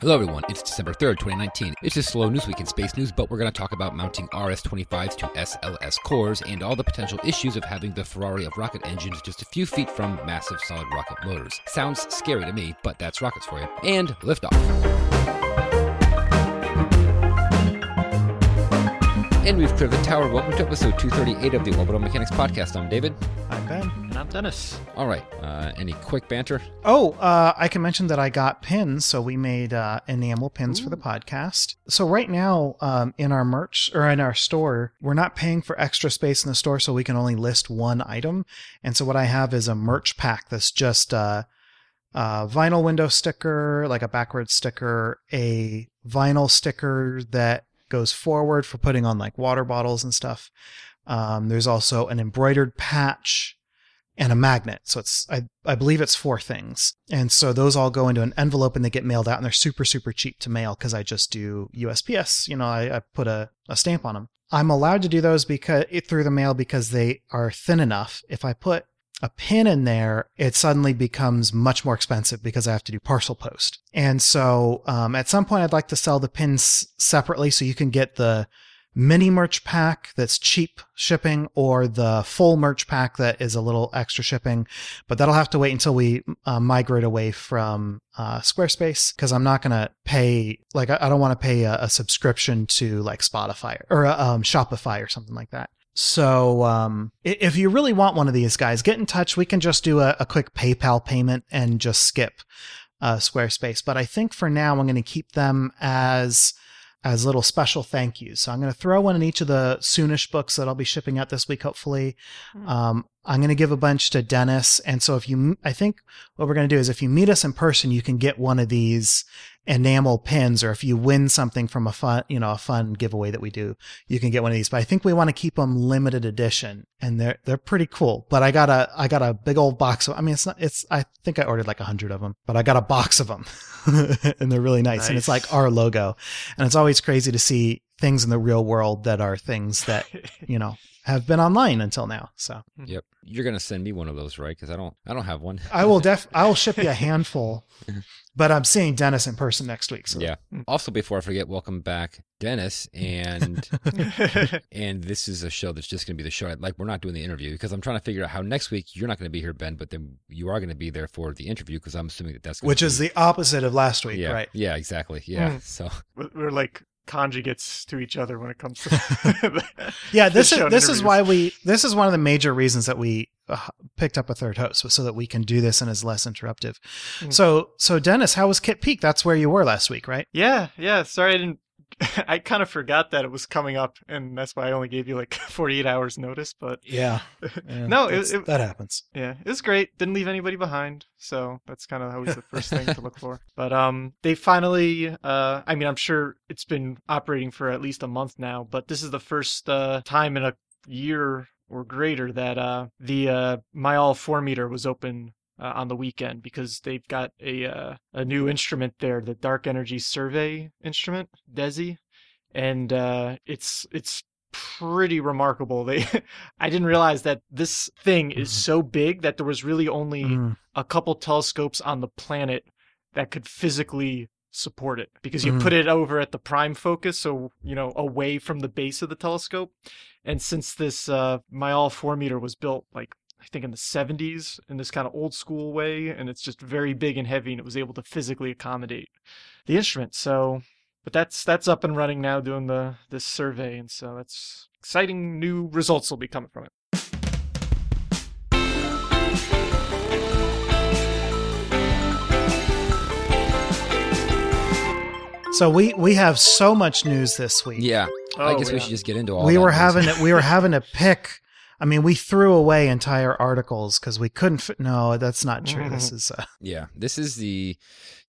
Hello, everyone. It's December 3rd, 2019. This is Slow News Week in Space News, but we're going to talk about mounting RS 25s to SLS cores and all the potential issues of having the Ferrari of rocket engines just a few feet from massive solid rocket motors. Sounds scary to me, but that's rockets for you. And liftoff. And we've cleared the tower. Welcome to episode 238 of the Orbital Mechanics Podcast. I'm David. I'm Ben. And I'm Dennis. All right. Uh, any quick banter? Oh, uh, I can mention that I got pins, so we made uh, enamel pins for the podcast. So right now, um, in our merch or in our store, we're not paying for extra space in the store, so we can only list one item. And so what I have is a merch pack that's just uh, a vinyl window sticker, like a backward sticker, a vinyl sticker that goes forward for putting on like water bottles and stuff. Um, there's also an embroidered patch and a magnet. So it's I, I believe it's four things. And so those all go into an envelope and they get mailed out and they're super, super cheap to mail because I just do USPS. You know, I, I put a, a stamp on them. I'm allowed to do those because through the mail because they are thin enough. If I put a pin in there, it suddenly becomes much more expensive because I have to do parcel post. And so um, at some point, I'd like to sell the pins separately so you can get the mini merch pack that's cheap shipping or the full merch pack that is a little extra shipping. But that'll have to wait until we uh, migrate away from uh, Squarespace because I'm not going to pay, like, I, don't want to pay a, a, subscription to like Spotify or um, Shopify or something like that. So, um, if you really want one of these guys, get in touch. We can just do a, a quick PayPal payment and just skip uh, Squarespace. But I think for now, I'm going to keep them as as little special thank yous. So I'm going to throw one in each of the soonish books that I'll be shipping out this week, hopefully. Mm. Um, I'm going to give a bunch to Dennis. And so if you, I think what we're going to do is if you meet us in person, you can get one of these enamel pins, or if you win something from a fun, you know, a fun giveaway that we do, you can get one of these. But I think we want to keep them limited edition, and they're they're pretty cool. But I got a I got a big old box. Of, I mean, it's not it's I think I ordered like a hundred of them, but I got a box of them, and they're really nice. nice. And it's like our logo, and it's always crazy to see things in the real world that are things that you know have been online until now. So yep, you're gonna send me one of those, right? Because I don't, I don't have one. I will def, I will ship you a handful, but I'm seeing Dennis in person next week. So yeah. Also, before I forget, welcome back, Dennis, and and this is a show that's just gonna be the show. Like we're not doing the interview because I'm trying to figure out how next week you're not gonna be here, Ben, but then you are gonna be there for the interview because I'm assuming that that's which be, is the opposite of last week, yeah, right? Yeah, exactly. Yeah. Mm. So we're like conjugates to each other when it comes to yeah this is this is why we this is one of the major reasons that we uh, picked up a third host so that we can do this and is less interruptive. Mm. so so dennis how was Kitt Peak that's where you were last week right? Yeah yeah sorry i didn't I kind of forgot that it was coming up, and that's why I only gave you like 48 hours notice. But yeah, yeah no, it, it, that happens. Yeah, it was great. Didn't leave anybody behind, so that's kind of always the first thing to look for. But um, they finally, uh, I mean, I'm sure it's been operating for at least a month now, but this is the first uh, time in a year or greater that uh, the uh, Mayall four meter was open uh, on the weekend because they've got a uh, a new instrument there, the Dark Energy Survey instrument, DESI, and uh, it's it's pretty remarkable. They I didn't realize that this thing is mm-hmm. so big that there was really only mm. a couple telescopes on the planet that could physically support it because you mm. put it over at the prime focus so you know away from the base of the telescope and since this uh Mayall 4 meter was built like I think in the 70s in this kind of old school way, and it's just very big and heavy, and it was able to physically accommodate the instrument. So, but that's that's up and running now, doing the this survey, and so that's exciting new results will be coming from it. So we we have so much news this week. Yeah, oh, I guess yeah. we should just get into all. We were news. having to, we were having to pick I mean, we threw away entire articles because we couldn't. Fit, no, that's not true. Mm-hmm. This is. Uh, yeah, this is the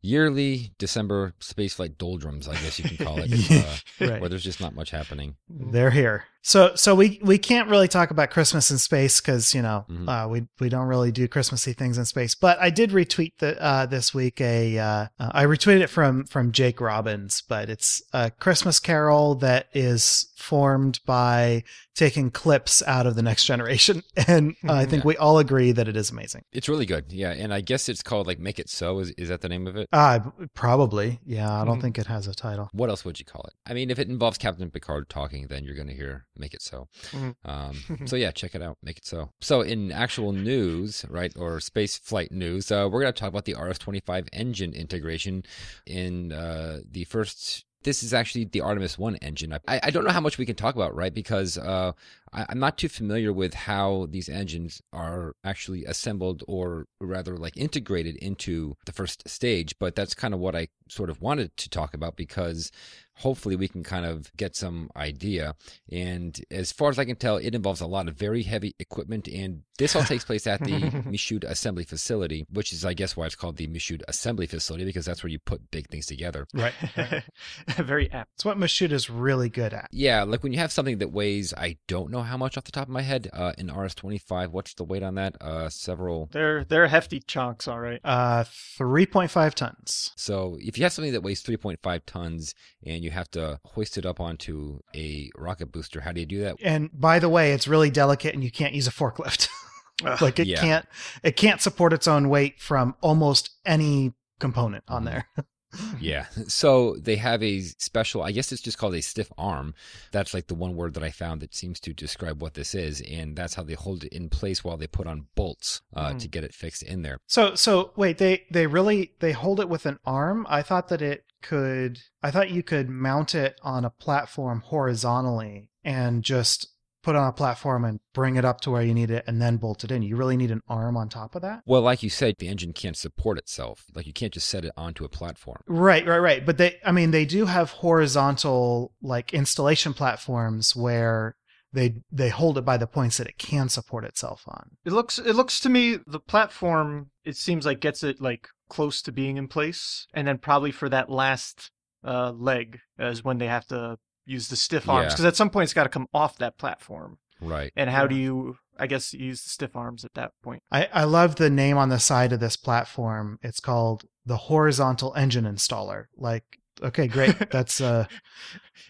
yearly December spaceflight doldrums, I guess you can call it, uh, right. where there's just not much happening. They're here. So, so we we can't really talk about Christmas in space because you know mm-hmm. uh, we we don't really do Christmassy things in space. But I did retweet the uh, this week a uh, uh, I retweeted it from from Jake Robbins, but it's a Christmas Carol that is formed by taking clips out of the next generation, and uh, I think we all agree that it is amazing. It's really good. Yeah, and I guess it's called like Make It So. Is is that the name of it? Uh probably. Yeah, I don't Mhm. think it has a title. What else would you call it? I mean, if it involves Captain Picard talking, then you're going to hear "Make It So." Mhm. Um, so yeah, check it out. Make it so. So in actual news, right, or space flight news, uh, we're going to talk about the RS-25 engine integration in uh, the first. This is actually the Artemis One engine. I, I don't know how much we can talk about, right? Because uh, I, I'm not too familiar with how these engines are actually assembled, or rather, like integrated into the first stage. But that's kind of what I sort of wanted to talk about because hopefully we can kind of get some idea. And as far as I can tell, it involves a lot of very heavy equipment. And this all takes place at the Michoud Assembly Facility, which is, I guess, why it's called the Michoud Assembly Facility, because that's where you put big things together. Right. Very apt. It's what Michoud is really good at. Yeah, like when you have something that weighs, I don't know how much off the top of my head, uh, an RS-25, what's the weight on that? Uh, several. They're they're hefty chunks, all right. Uh, three point five tons. So if you have something that weighs 3.5 tons and you have to hoist it up onto a rocket booster, how do you do that? And by the way, it's really delicate, and you can't use a forklift. Like it Yeah. can't it can't support its own weight from almost any component on Mhm. there. Yeah. So they have a special, I guess it's just called a stiff arm. That's like the one word that I found that seems to describe what this is. And that's how they hold it in place while they put on bolts uh, Hmm. to get it fixed in there. So so wait, they they really they hold it with an arm? I thought that it could I thought you could mount it on a platform horizontally and just put on a platform and bring it up to where you need it and then bolt it in. You really need an arm on top of that? Well, like you said, the engine can't support itself. Like you can't just set it onto a platform. Right, right, right. But they I mean they do have horizontal like installation platforms where they they hold it by the points that it can support itself on. It looks it looks to me the platform it seems like gets it like close to being in place, and then probably for that last uh, leg is when they have to use the stiff arms Yeah. because at some point it's got to come off that platform. Right. And how do you, I guess, use the stiff arms at that point? I, I love the name on the side of this platform. It's called the Horizontal Engine Installer. Like, okay, great. That's a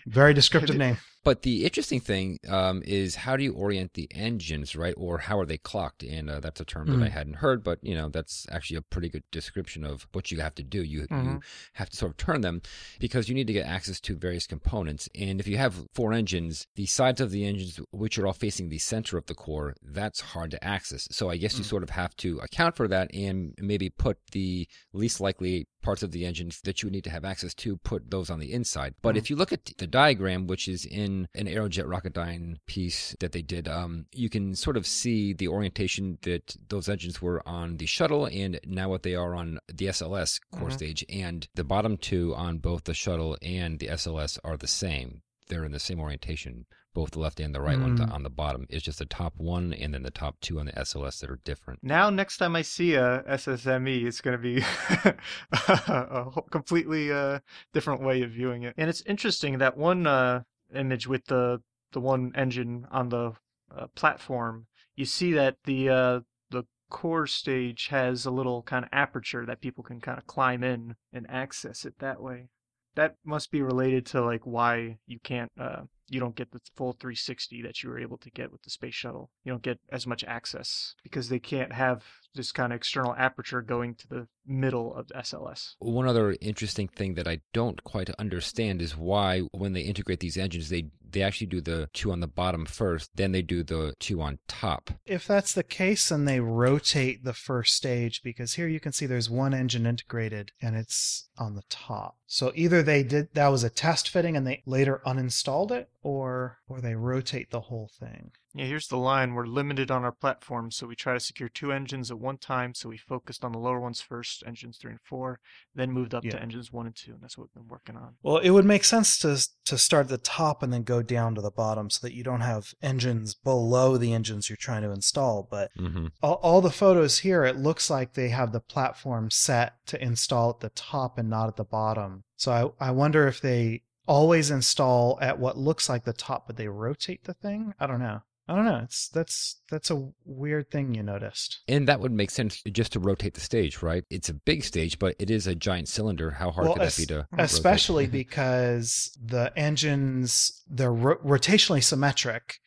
very descriptive name. But the interesting thing um, is how do you orient the engines, right? Or how are they clocked? And uh, that's a term that I Mhm. hadn't heard, but you know that's actually a pretty good description of what you have to do. You you Mhm. have to sort of turn them because you need to get access to various components. And if you have four engines, the sides of the engines, which are all facing the center of the core, that's hard to access. So I guess you Mm. sort of have to account for that and maybe put the least likely parts of the engines that you would need to have access to, put those on the inside. But Mm. if you look at the diagram, which is in an Aerojet Rocketdyne piece that they did, um, you can sort of see the orientation that those engines were on the shuttle and now what they are on the SLS core Mhm. stage. And the bottom two on both the shuttle and the SLS are the same. They're in the same orientation, both the left and the right one Mm. on the bottom. It's just the top one and then the top two on the SLS that are different. Now, next time I see a SSME, it's going to be a completely uh, different way of viewing it. And it's interesting that one uh, image with the the one engine on the uh, platform, you see that the uh, the core stage has a little kind of aperture that people can kind of climb in and access it that way. That must be related to like why you can't uh, you don't get the full 360 that you were able to get with the space shuttle. You don't get as much access because they can't have this kind of external aperture going to the middle of the SLS. One other interesting thing that I don't quite understand is why, when they integrate these engines, they they actually do the two on the bottom first, then they do the two on top. If that's the case, then they rotate the first stage because here you can see there's one engine integrated and it's on the top. So either they did that was a test fitting and they later uninstalled it, or or they rotate the whole thing. Yeah, here's the line. We're limited on our platform, so we try to secure two engines at one time. So we focused on the lower ones first, engines three and four, then moved up Yeah. to engines one and two, and that's what we've been working on. Well, it would make sense to to start at the top and then go down to the bottom so that you don't have engines below the engines you're trying to install. But Mm-hmm. all, all the photos here, it looks like they have the platform set to install at the top and not at the bottom. So I, I wonder if they always install at what looks like the top, but they rotate the thing. I don't know. I don't know. It's that's that's a weird thing you noticed. And that would make sense just to rotate the stage, right? It's a big stage, but it is a giant cylinder. How hard Well, could that be to rotate? especially because the engines they're ro- rotationally symmetric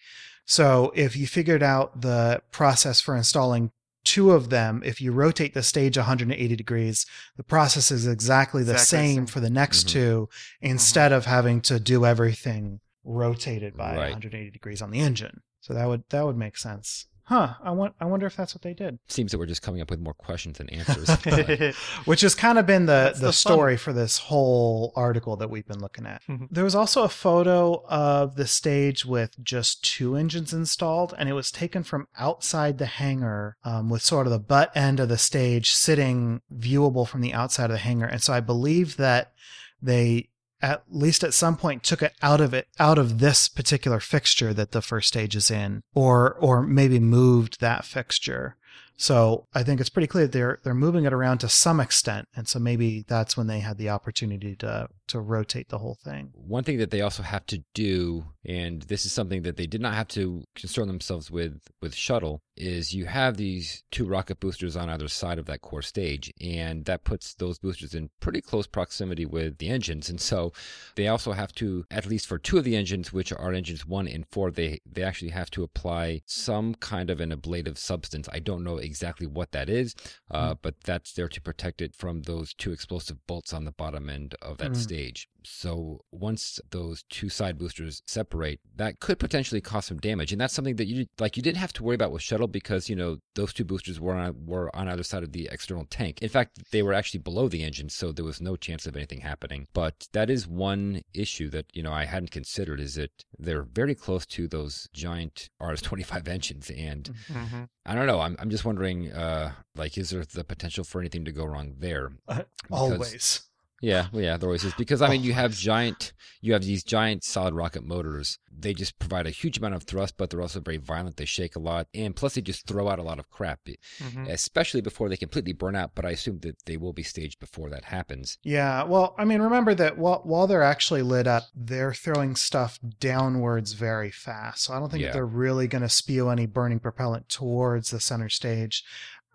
So if you figured out the process for installing two of them, if you rotate the stage 180 degrees, the process is exactly the Exactly same same. for the next Mhm. two instead of having to do everything rotated by Right. 180 degrees on the engine. So that would that would make sense. Huh, I want I wonder if that's what they did. Seems that we're just coming up with more questions than answers. Which has kind of been the, That's the, the fun. story for this whole article that we've been looking at. Mhm. there was also a photo of the stage with just two engines installed, and it was taken from outside the hangar um, with sort of the butt end of the stage sitting viewable from the outside of the hangar. And so I believe that they at least at some point took it out of it out of this particular fixture that the first stage is in or or maybe moved that fixture so I think it's pretty clear they're they're moving it around to some extent, and so maybe that's when they had the opportunity to to rotate the whole thing. One thing that they also have to do, and this is something that they did not have to concern themselves with with shuttle, is you have these two rocket boosters on either side of that core stage, and that puts those boosters in pretty close proximity with the engines. And so they also have to, at least for two of the engines, which are engines one and four, they they actually have to apply some kind of an ablative substance. I don't know exactly what that is, uh, but that's there to protect it from those two explosive bolts on the bottom end of that Mm. stage. So once those two side boosters separate, that could potentially cause some damage, and that's something that you like you didn't have to worry about with shuttle because you know those two boosters were on were on either side of the external tank. In fact, they were actually below the engine, so there was no chance of anything happening. But that is one issue that you know I hadn't considered is that they're very close to those giant RS-25 engines, and Mhm. I don't know. I'm I'm just wondering, uh, like, is there the potential for anything to go wrong there? Because- Always. Yeah, well, yeah, there always is because I mean, you have giant, you have these giant solid rocket motors. They just provide a huge amount of thrust, but they're also very violent. They shake a lot, and plus they just throw out a lot of crap, Mhm. especially before they completely burn out. But I assume that they will be staged before that happens. Yeah, well, I mean, remember that while, while they're actually lit up, they're throwing stuff downwards very fast. So I don't think Yeah. they're really going to spew any burning propellant towards the center stage.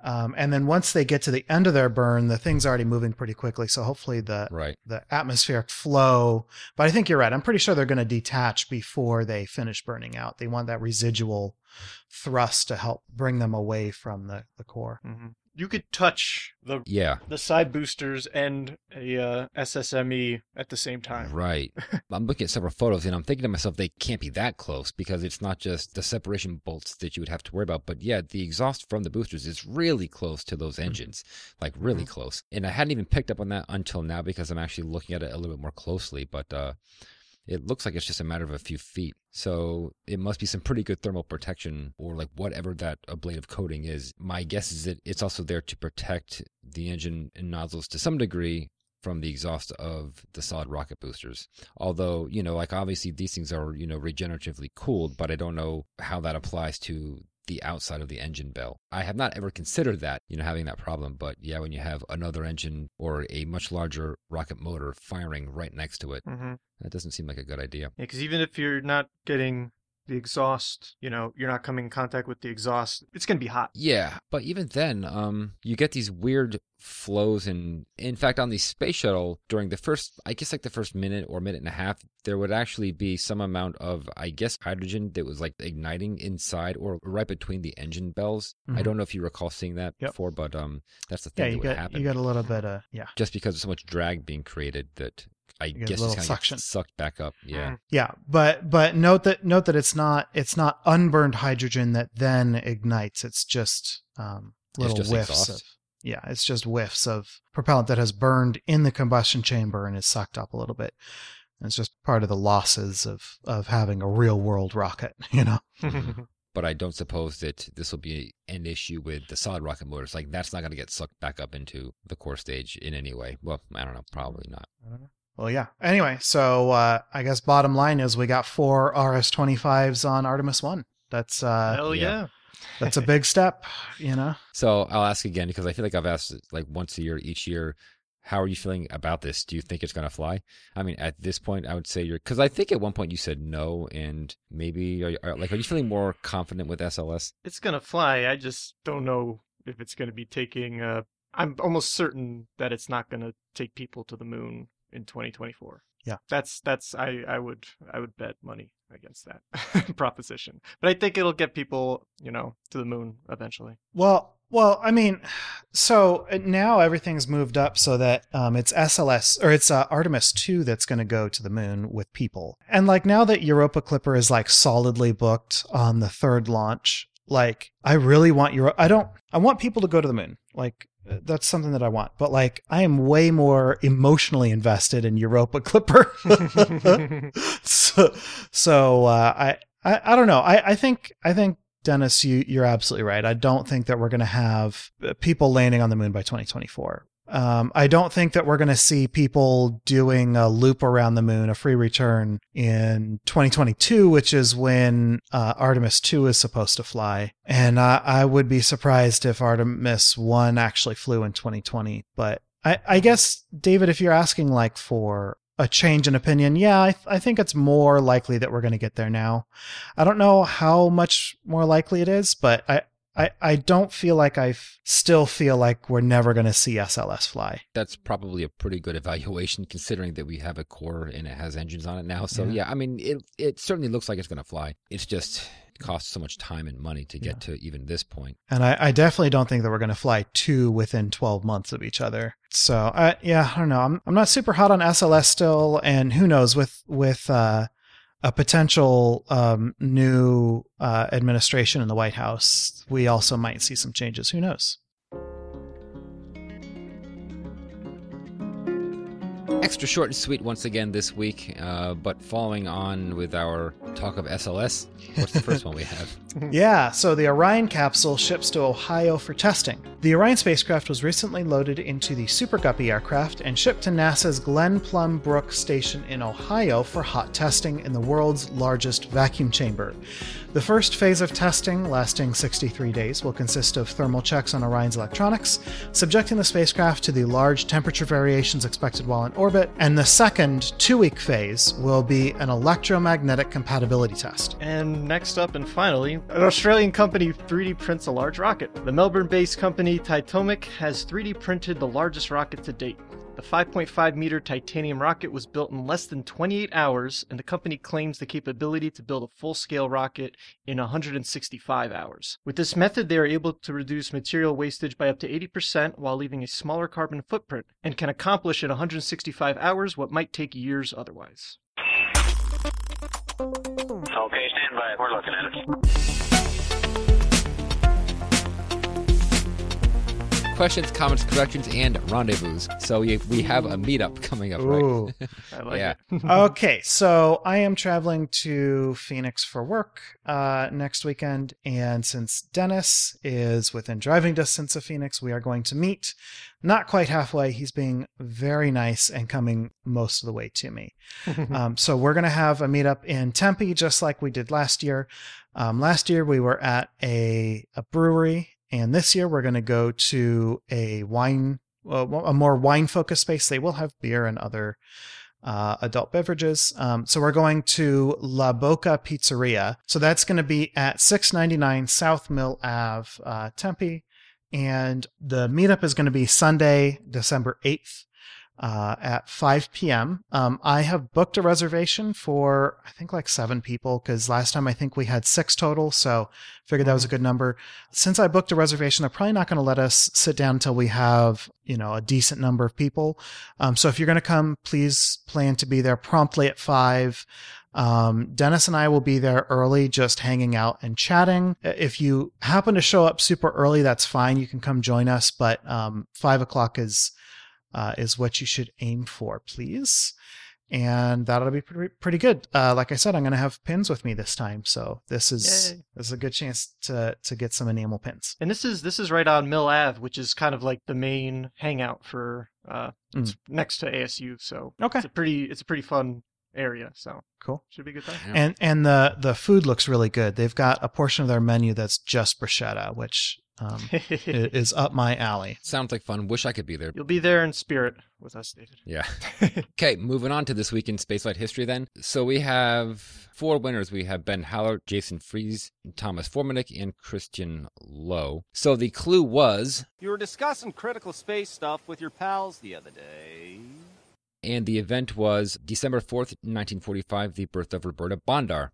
Um, and then once they get to the end of their burn, the thing's already moving pretty quickly. So hopefully the Right. the atmospheric flow. But I think you're right. I'm pretty sure they're going to detach before they finish burning out. They want that residual thrust to help bring them away from the, the core. Mhm. You could touch the Yeah. the side boosters and a uh, SSME at the same time. Right. I'm looking at several photos and I'm thinking to myself, they can't be that close because it's not just the separation bolts that you would have to worry about. But yeah, the exhaust from the boosters is really close to those engines, like really close. And I hadn't even picked up on that until now because I'm actually looking at it a little bit more closely. But uh, it looks like it's just a matter of a few feet. So it must be some pretty good thermal protection or like whatever that ablative coating is. My guess is that it's also there to protect the engine and nozzles to some degree from the exhaust of the solid rocket boosters. Although, you know, like obviously these things are, you know, regeneratively cooled, but I don't know how that applies to the outside of the engine bell. I have not ever considered that, you know, having that problem, but yeah, when you have another engine or a much larger rocket motor firing right next to it, Mm-hmm. that doesn't seem like a good idea. Yeah, because even if you're not getting the exhaust, you know, you're not coming in contact with the exhaust, it's gonna be hot. Yeah, but even then, um, you get these weird flows, and in fact, on the space shuttle, during the first, I guess, like the first minute or minute and a half, there would actually be some amount of, I guess, hydrogen that was like igniting inside or right between the engine bells. I Mhm. don't know if you recall seeing that Yep. before, but um, that's the Yeah, thing you that would got happen. you got a little bit of yeah. Just because of so much drag being created that I get guess it's kind of suction. sucked back up. Yeah. Mm. Yeah, but but note that note that it's not it's not unburned hydrogen that then ignites. It's just um, It's little just whiffs exhaust. of yeah, it's just whiffs of propellant that has burned in the combustion chamber and is sucked up a little bit. And it's just part of the losses of of having a real world rocket, you know. But I don't suppose that this will be an issue with the solid rocket motors. Like that's not going to get sucked back up into the core stage in any way. Well, I don't know, probably not. Well, yeah. Anyway, so uh, I guess bottom line is we got four RS-25s on Artemis One. That's uh, Hell yeah. yeah. that's a big step, you know. So I'll ask again because I feel like I've asked like once a year, each year. How are you feeling about this? Do you think it's going to fly? I mean, at this point, I would say you're because I think at one point you said no, and maybe are, you- are like, are you feeling more confident with SLS? It's gonna fly. I just don't know if it's gonna be taking. Uh, I'm almost certain that it's not gonna take people to the moon in 2024. Yeah. That's that's I I would I would bet money against that proposition. But I think it'll get people, you know, to the moon eventually. Well, well, I mean, so uh, now everything's moved up so that um, it's SLS or it's uh, Artemis 2 that's going to go to the moon with people. And like now that Europa Clipper is like solidly booked on the third launch, like I really want Euro I don't I want people to go to the moon. Like that's something that I want. But like I am way more emotionally invested in Europa Clipper. so so uh, I, I I don't know. I I think I think Dennis, you, you're absolutely right. I don't think that we're going to have uh, people landing on the moon by 2024. Um, I don't think that we're going to see people doing a loop around the moon, a free return in 2022, which is when uh, Artemis 2 is supposed to fly. And uh, I would be surprised if Artemis 1 actually flew in 2020. But I, I guess, David, if you're asking like for a change in opinion, yeah, I, th- I think it's more likely that we're going to get there now. I don't know how much more likely it is, but I, I, I don't feel like I still feel like we're never going to see SLS fly. That's probably a pretty good evaluation considering that we have a core and it has engines on it now. So yeah, yeah I mean, it it certainly looks like it's going to fly. It's just costs so much time and money to get yeah. to even this point. And I, I definitely don't think that we're going to fly two within 12 months of each other. So I, yeah, I don't know. I'm, I'm not super hot on SLS still. And who knows with, with, uh, a potential um, new uh, administration in the White House, we also might see some changes. Who knows? Extra short and sweet once again this week, uh, but following on with our talk of SLS, what's the first one we have? yeah, so the Orion capsule ships to Ohio for testing. The Orion spacecraft was recently loaded into the Super Guppy aircraft and shipped to NASA's Glenn Plum Brook station in Ohio for hot testing in the world's largest vacuum chamber. The first phase of testing, lasting 63 days, will consist of thermal checks on Orion's electronics, subjecting the spacecraft to the large temperature variations expected while in orbit, and the second, two week phase, will be an electromagnetic compatibility test. And next up and finally, an Australian company 3D prints a large rocket. The Melbourne based company Titomic has 3D printed the largest rocket to date. The 5.5 meter titanium rocket was built in less than 28 hours, and the company claims the capability to build a full scale rocket in 165 hours. With this method, they are able to reduce material wastage by up to 80% while leaving a smaller carbon footprint, and can accomplish in 165 hours what might take years otherwise. Okay, stand by. We're looking at it. Questions, comments, corrections, and rendezvous. So we, we have a meetup coming up, Ooh. right? like yeah. okay, so I am traveling to Phoenix for work uh, next weekend, and since Dennis is within driving distance of Phoenix, we are going to meet. Not quite halfway. He's being very nice and coming most of the way to me. um, so we're going to have a meetup in Tempe, just like we did last year. Um, last year we were at a, a brewery and this year we're going to go to a wine, a more wine focused space. They will have beer and other uh, adult beverages. Um, so we're going to La Bocca Pizzeria. So that's going to be at 699 South Mill Ave, uh, Tempe. And the meetup is going to be Sunday, December 8th uh, at 5 p.m. Um, I have booked a reservation for I think like seven people because last time I think we had six total, so figured that was a good number. Since I booked a reservation, they're probably not going to let us sit down until we have you know a decent number of people. Um, so if you're going to come, please plan to be there promptly at five. Um, Dennis and I will be there early, just hanging out and chatting. If you happen to show up super early, that's fine. You can come join us, but um, five o'clock is uh, is what you should aim for, please. And that'll be pretty, pretty good. Uh, like I said, I'm going to have pins with me this time, so this is Yay. this is a good chance to to get some enamel pins. And this is this is right on Mill Ave, which is kind of like the main hangout for uh, mm. next to ASU. So okay, it's a pretty it's a pretty fun area. So cool. Should be good time. Yeah. And and the the food looks really good. They've got a portion of their menu that's just bruschetta, which um, is up my alley. Sounds like fun. Wish I could be there. You'll be there in spirit with us, David. Yeah. okay, moving on to this week in spaceflight history then. So we have four winners. We have Ben Haller, Jason Fries, Thomas Formanek, and Christian Lowe. So the clue was You were discussing critical space stuff with your pals the other day. and the event was December 4th, 1945, the birth of Roberta Bondar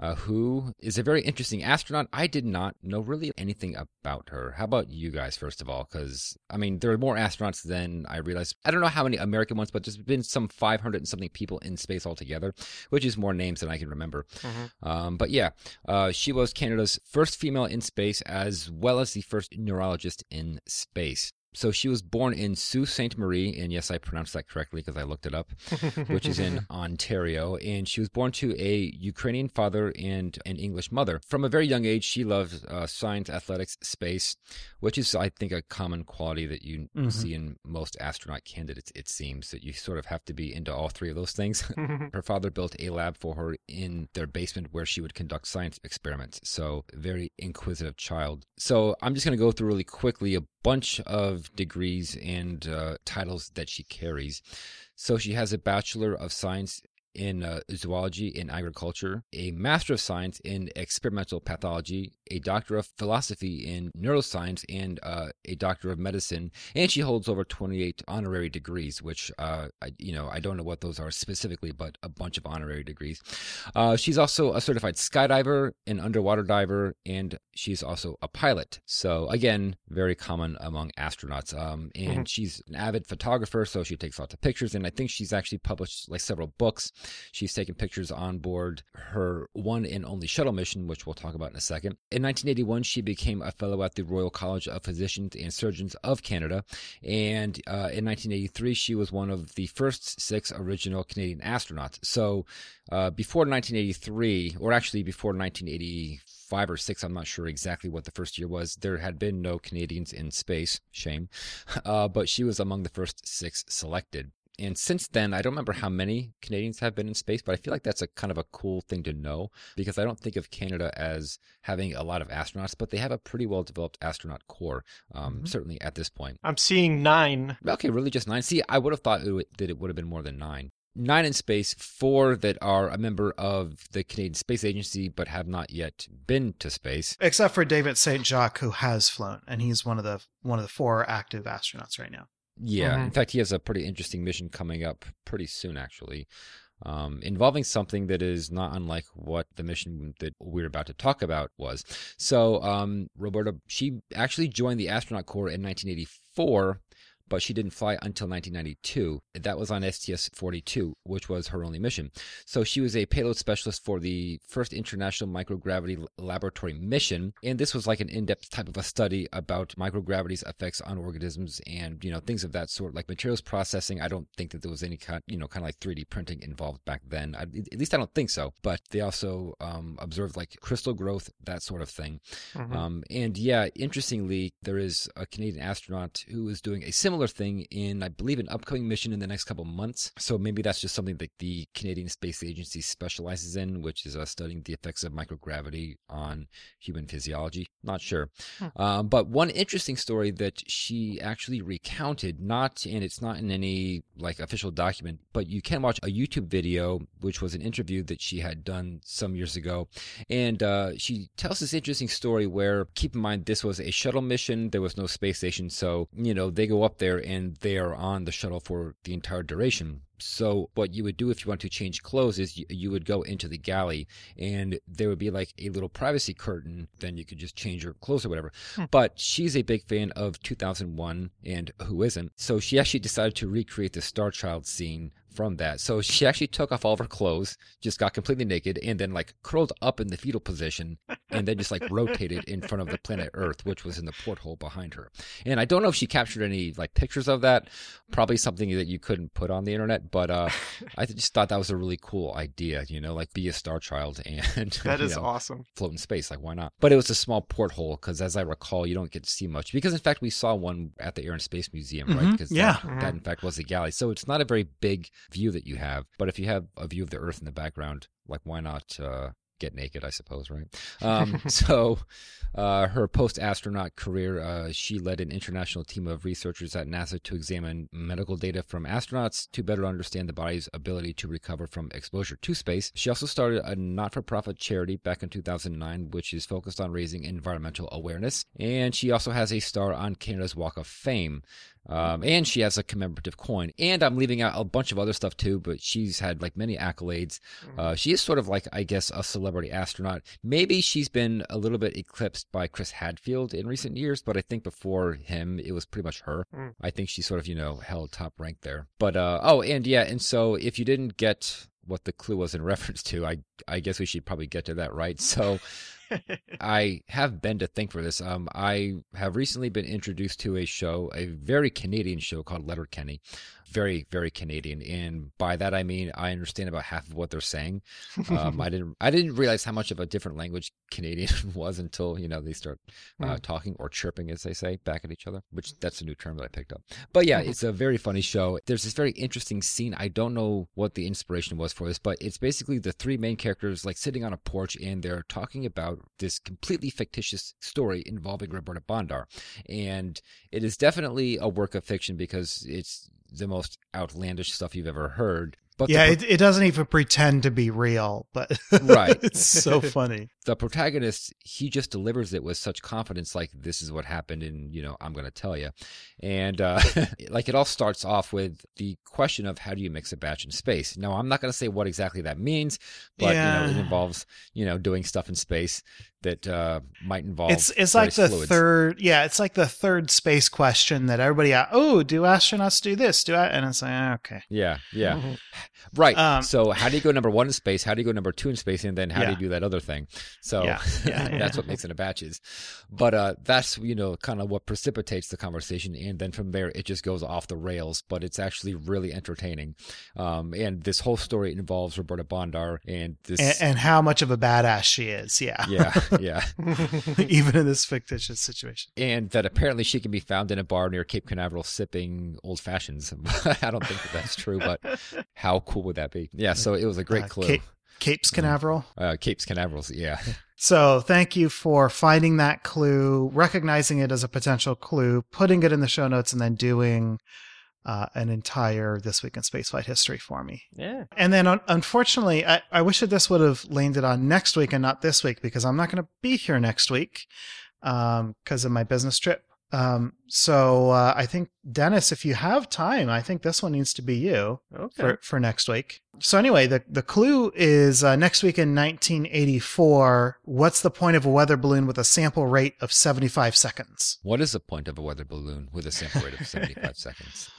uh, who is a very interesting astronaut. I did not know really anything about her. How about you guys, first of all? Because, I mean, there are more astronauts than I realized. I don't know how many American ones, but there's been some 500 and something people in space altogether, which is more names than I can remember. Mhm. Um, but yeah, uh, she was Canada's first female in space, as well as the first neurologist in space. So she was born in Sault Ste. Marie, and yes, I pronounced that correctly because I looked it up which is in Ontario. And she was born to a Ukrainian father and an English mother. From a very young age, she loved uh, science, athletics, space, which is, I think, a common quality that you Mhm. see in most astronaut candidates. It seems that you sort of have to be into all three of those things. her father built a lab for her in their basement where she would conduct science experiments. So, very inquisitive child. So, I'm just going to go through really quickly a bunch of degrees and uh, titles that she carries. So, she has a Bachelor of Science in uh, zoology and agriculture, a Master of Science in experimental pathology, a Doctor of Philosophy in neuroscience, and uh, a Doctor of Medicine. And she holds over 28 honorary degrees, which, uh, I, you know, I don't know what those are specifically, but a bunch of honorary degrees. Uh, she's also a certified skydiver, an underwater diver, and she's also a pilot. So, again, very common among astronauts. Um, and she's an avid photographer, so she takes lots of pictures. And I think she's actually published like several books. She's taken pictures on board her one and only shuttle mission, which we'll talk about in a second. In 1981, she became a fellow at the Royal College of Physicians and Surgeons of Canada. And uh, in 1983, she was one of the first six original Canadian astronauts. So uh, before 1983, or actually before 1985 or six, I'm not sure exactly what the first year was, there had been no Canadians in space. Shame. Uh, but she was among the first six selected. And since then, I don't remember how many Canadians have been in space, but I feel like that's a kind of a cool thing to know because I don't think of Canada as having a lot of astronauts, but they have a pretty well developed astronaut corps, um, Mhm. certainly at this point. I'm seeing nine. Okay, really just nine. See, I would have thought it would, that it would have been more than nine. Nine in space, four that are a member of the Canadian Space Agency but have not yet been to space. Except for David Saint-Jacques, who has flown, and he's one of the one of the four active astronauts right now. Yeah, Mhm. in fact, he has a pretty interesting mission coming up pretty soon, actually, um, involving something that is not unlike what the mission that we're about to talk about was. So, um, Roberta, she actually joined the astronaut corps in 1984. But she didn't fly until 1992. That was on STS 42, which was her only mission. So she was a payload specialist for the first International Microgravity Laboratory mission, and this was like an in-depth type of a study about microgravity's effects on organisms and you know things of that sort, like materials processing. I don't think that there was any kind, you know, kind of like 3D printing involved back then. I, at least I don't think so. But they also um, observed like crystal growth, that sort of thing. Mhm. Um, and yeah, interestingly, there is a Canadian astronaut who is doing a similar thing in, I believe, an upcoming mission in the next couple months. So maybe that's just something that the Canadian Space Agency specializes in, which is uh, studying the effects of microgravity on human physiology. Not sure. Um, but one interesting story that she actually recounted, not, and it's not in any like official document, but you can watch a YouTube video, which was an interview that she had done some years ago. And uh, she tells this interesting story where, keep in mind, this was a shuttle mission. There was no space station. So, you know, they go up there and they are on the shuttle for the entire duration. So, what you would do if you want to change clothes is you, you would go into the galley and there would be like a little privacy curtain. Then you could just change your clothes or whatever. Hmm. But she's a big fan of 2001 and who isn't? So, she actually decided to recreate the Star Child scene from that. So she actually took off all of her clothes, just got completely naked, and then like curled up in the fetal position, and then just like rotated in front of the planet Earth, which was in the porthole behind her. And I don't know if she captured any like pictures of that. Probably something that you couldn't put on the internet, but uh, I just thought that was a really cool idea. You know, like be a star child and that is know, awesome. float in space. Like, why not? But it was a small porthole because, as I recall, you don't get to see much. Because, in fact, we saw one at the Air and Space Museum, right? Mhm, Because yeah. that, that, in fact, was a galley. So it's not a very big view that you have. But if you have a view of the Earth in the background, like, why not uh, get naked? I suppose, right? Um, so, uh, her post astronaut career, uh, she led an international team of researchers at NASA to examine medical data from astronauts to better understand the body's ability to recover from exposure to space. She also started a not for profit charity back in 2009, which is focused on raising environmental awareness. And she also has a star on Canada's Walk of Fame. Um, and she has a commemorative coin. And I'm leaving out a bunch of other stuff too, but she's had like many accolades. Uh, she is sort of like, I guess, a celebrity astronaut. Maybe she's been a little bit eclipsed by Chris Hadfield in recent years, but I think before him, it was pretty much her. Mm. I think she sort of, you know, held top rank there. But, uh, oh, and yeah, and so if you didn't get what the clue was in reference to, I, I guess we should probably get to that, right? So, I have been to think for this. Um, I have recently been introduced to a show, a very Canadian show called Letterkenny. Very, very Canadian, and by that I mean I understand about half of what they're saying. Um, I didn't, I didn't realize how much of a different language Canadian was until you know they start uh, talking or chirping, as they say, back at each other. Which that's a new term that I picked up. But yeah, it's a very funny show. There's this very interesting scene. I don't know what the inspiration was for this, but it's basically the three main characters like sitting on a porch and they're talking about this completely fictitious story involving Roberta Bondar. And it is definitely a work of fiction because it's the most outlandish stuff you've ever heard. But yeah, the, it, it doesn't even pretend to be real, but Right. it's so funny. the protagonist, he just delivers it with such confidence, like this is what happened, and you know, I'm going to tell you. And uh, like it all starts off with the question of how do you mix a batch in space. Now, I'm not going to say what exactly that means, but you know, it involves you know doing stuff in space that uh, might involve. It's it's like the fluids. third, yeah, it's like the third space question that everybody, a- oh, do astronauts do this? Do I? And it's like, ah, okay, Yeah, yeah. Right. Um, so how do you go number one in space? How do you go number two in space? And then how do you do that other thing? So Yeah, yeah, yeah. that's what makes it a batches. But uh, that's you know kind of what precipitates the conversation, and then from there it just goes off the rails. But it's actually really entertaining. Um, and this whole story involves Roberta Bondar and this. and, and how much of a badass she is, yeah, yeah, yeah, even in this fictitious situation. and that apparently she can be found in a bar near Cape Canaveral sipping old fashions. I don't think that that's true, but how cool would that be? Yeah, so it was a great Uh, clue. Cape, Capes Canaveral. Uh, Capes Canaverals, yeah. So thank you for finding that clue, recognizing it as a potential clue, putting it in the show notes, and then doing uh, an entire This Week in Spaceflight history for me. yeah. And then un- unfortunately, I, I wish that this would have landed on next week and not this week because I'm not going to be here next week because of my business trip. Um, so uh, I think Dennis, if you have time, I think this one needs to be you Okay. for, for next week. So anyway, the, the clue is uh, next week in 1984. What's the point of a weather balloon with a sample rate of 75 seconds? What is the point of a weather balloon with a sample rate of 75 seconds?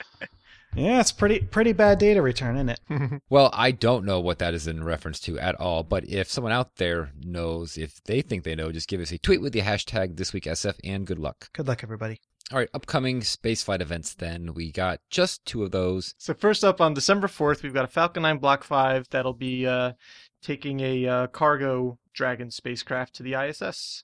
Yeah, it's pretty pretty bad data return, isn't it? Well, I don't know what that is in reference to at all, but if someone out there knows, if they think they know, just give us a tweet with the hashtag this week SF and good luck. Good luck, everybody. All right, upcoming spaceflight events then. We got just two of those. So first up on December 4th, we've got a Falcon 9 Block 5 that'll be uh, taking a uh, cargo Dragon spacecraft to the ISS.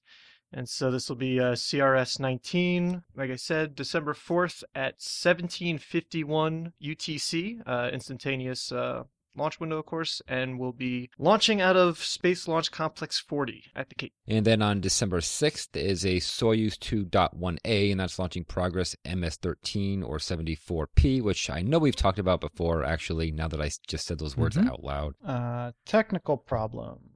And so this will be uh, CRS 19, like I said, December 4th at 1751 UTC, uh, instantaneous uh, launch window, of course, and we'll be launching out of Space Launch Complex 40 at the Cape. And then on December 6th is a Soyuz 2.1A, and that's launching Progress MS-13 or 74P, which I know we've talked about before, actually, now that I just said those words Mhm. out loud. Uh, technical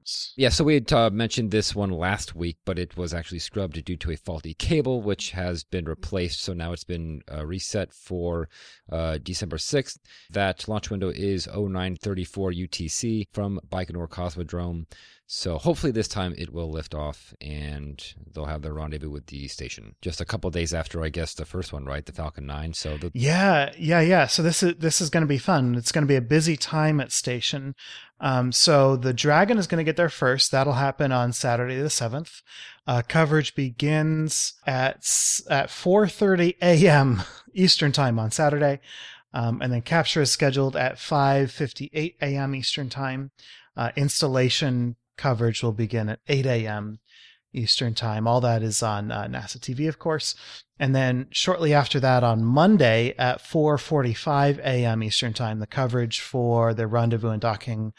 problems. Yeah, so we had uh, mentioned this one last week, but it was actually scrubbed due to a faulty cable, which has been replaced. So now it's been uh, reset for uh, December 6th. That launch window is 0934 UTC from Baikonur Cosmodrome. So hopefully this time it will lift off and they'll have their rendezvous with the station. Just a couple days after, I guess, the first one, right? The Falcon 9. So the, Yeah, yeah, yeah. So this is this is going to be fun. It's going to be a busy time at station. Um, so the Dragon is going to get there first. That'll happen on Saturday the seventh. Uh, coverage begins at at 4:30 a.m. Eastern time on Saturday, um, and then capture is scheduled at 5:58 a.m. Eastern time. Uh, installation coverage will begin at 8 a.m. Eastern time. All that is on uh, NASA TV, of course. And then shortly after that, on Monday at 4:45 a.m. Eastern Time, the coverage for the rendezvous and docking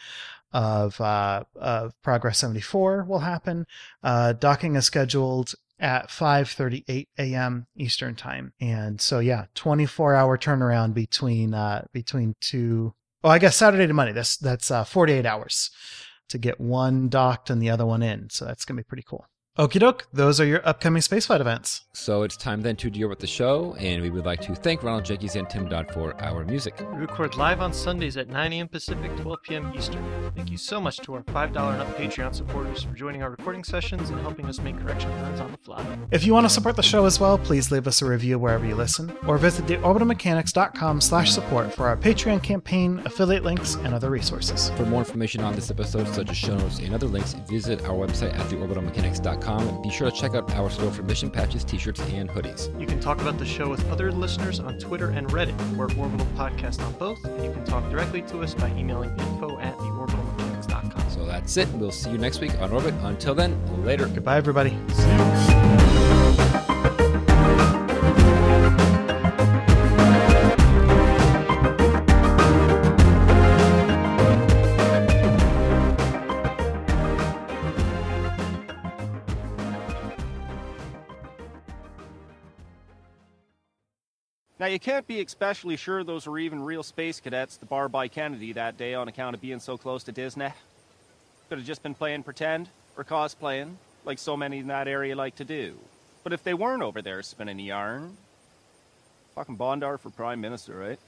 of uh, of Progress 74 will happen. Uh, docking is scheduled at 5:38 a.m. Eastern Time, and so yeah, 24 hour turnaround between uh, between two. Oh, I guess Saturday to Monday. That's that's uh, 48 hours to get one docked and the other one in. So that's gonna be pretty cool. Okie doke, those are your upcoming spaceflight events. So it's time then to deal with the show, and we would like to thank Ronald Jenkins and Tim Dodd for our music. We record live on Sundays at 9 a.m. Pacific, 12 p.m. Eastern. Thank you so much to our $5 and up Patreon supporters for joining our recording sessions and helping us make correction runs on the fly. If you want to support the show as well, please leave us a review wherever you listen, or visit theorbitalmechanics.com slash support for our Patreon campaign, affiliate links, and other resources. For more information on this episode, such as show notes and other links, visit our website at theorbitalmechanics.com. Be sure to check out our store for mission patches, t-shirts, and hoodies. You can talk about the show with other listeners on Twitter and Reddit. We're Orbital Podcast on both, and you can talk directly to us by emailing info at theorbitalmechanics.com. So that's it. We'll see you next week on Orbit. Until then, later. Goodbye, everybody. You can't be especially sure those were even real space cadets the bar by Kennedy that day on account of being so close to Disney. Could have just been playing pretend or cosplaying, like so many in that area like to do. But if they weren't over there spinning yarn, fucking Bondar for Prime Minister, right?